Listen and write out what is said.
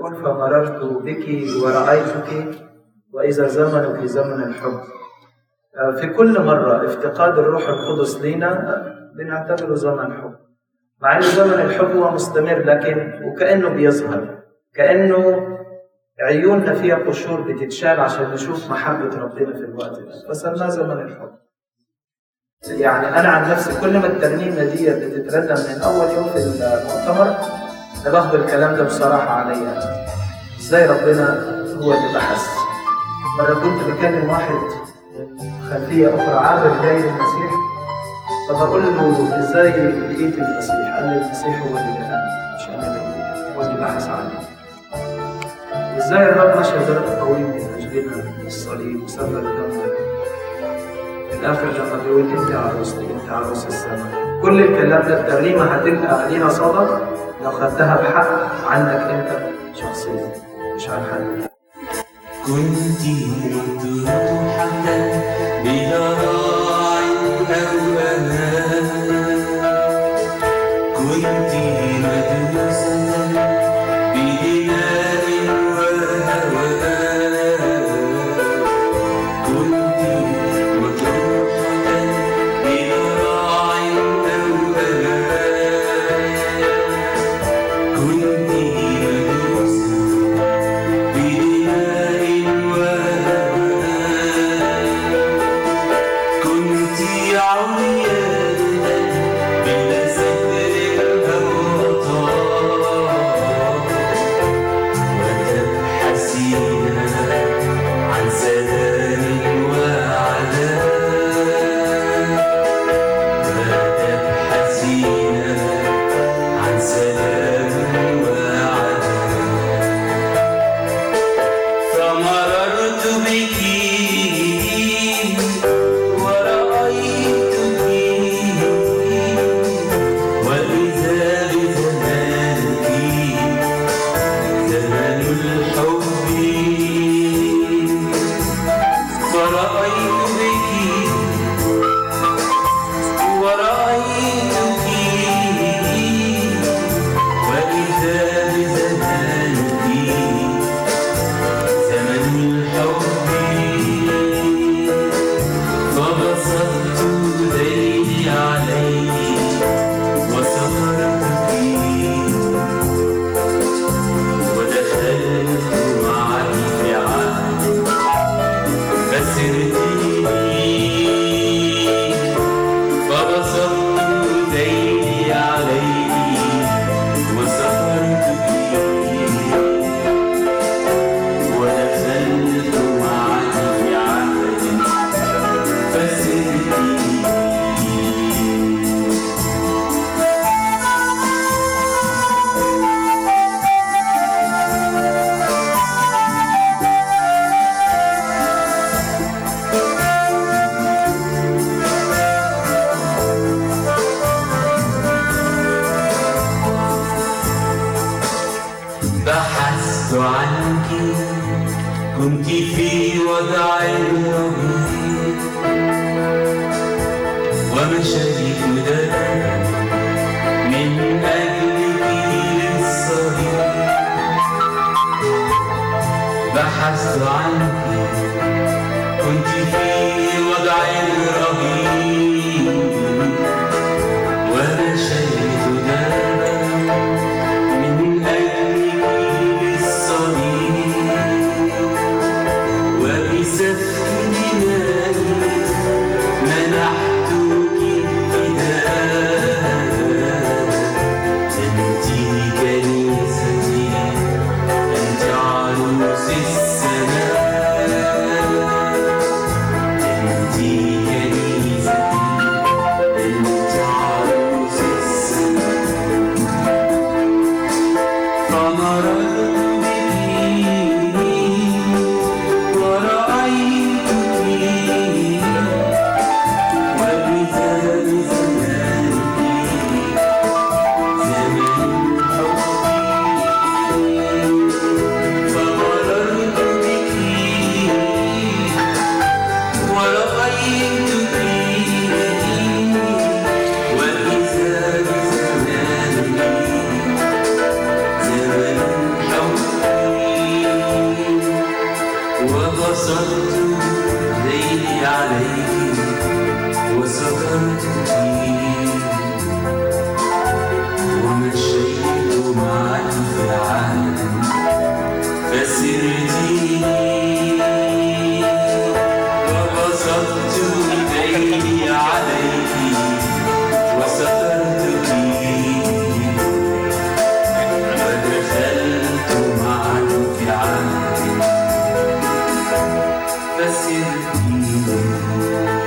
يقول فمررت بك ورأيتك وإذا زمنك زمن الحب. آه، في كل مرة افتقاد الروح القدس لينا آه، بنعتبره زمن حب. مع ان زمن الحب هو مستمر لكن وكأنه بيظهر كأنه عيوننا فيها قشور بتتشال عشان نشوف محبة ربنا في الوقت ده. فسماه زمن الحب. يعني أنا عن نفسي كل ما الترنيمة دي بتترنم من أول يوم في المؤتمر باخد الكلام ده بصراحة عليا. إزاي ربنا هو اللي بحث؟ مرة كنت بكلم واحد خلفية أخرى عابر جاي للمسيح فبقول له إزاي لقيت المسيح؟ قال لي المسيح هو اللي لقاني مش أنا اللي هو اللي بحث عني. إزاي الرب مشى ذات طويل من أجلنا الصليب وسفك دمه في الآخر لما بيقول انت عروستي انت عروس السماء. كل الكلام ده الترنيمه هتبقى عليها صدى؟ لو خدتها بحق عنك انت شخصيا مش عن حد. كنت مطروحة بلا فمررت بك ورأيتك كنت في وضع رهيب عروس sun. you.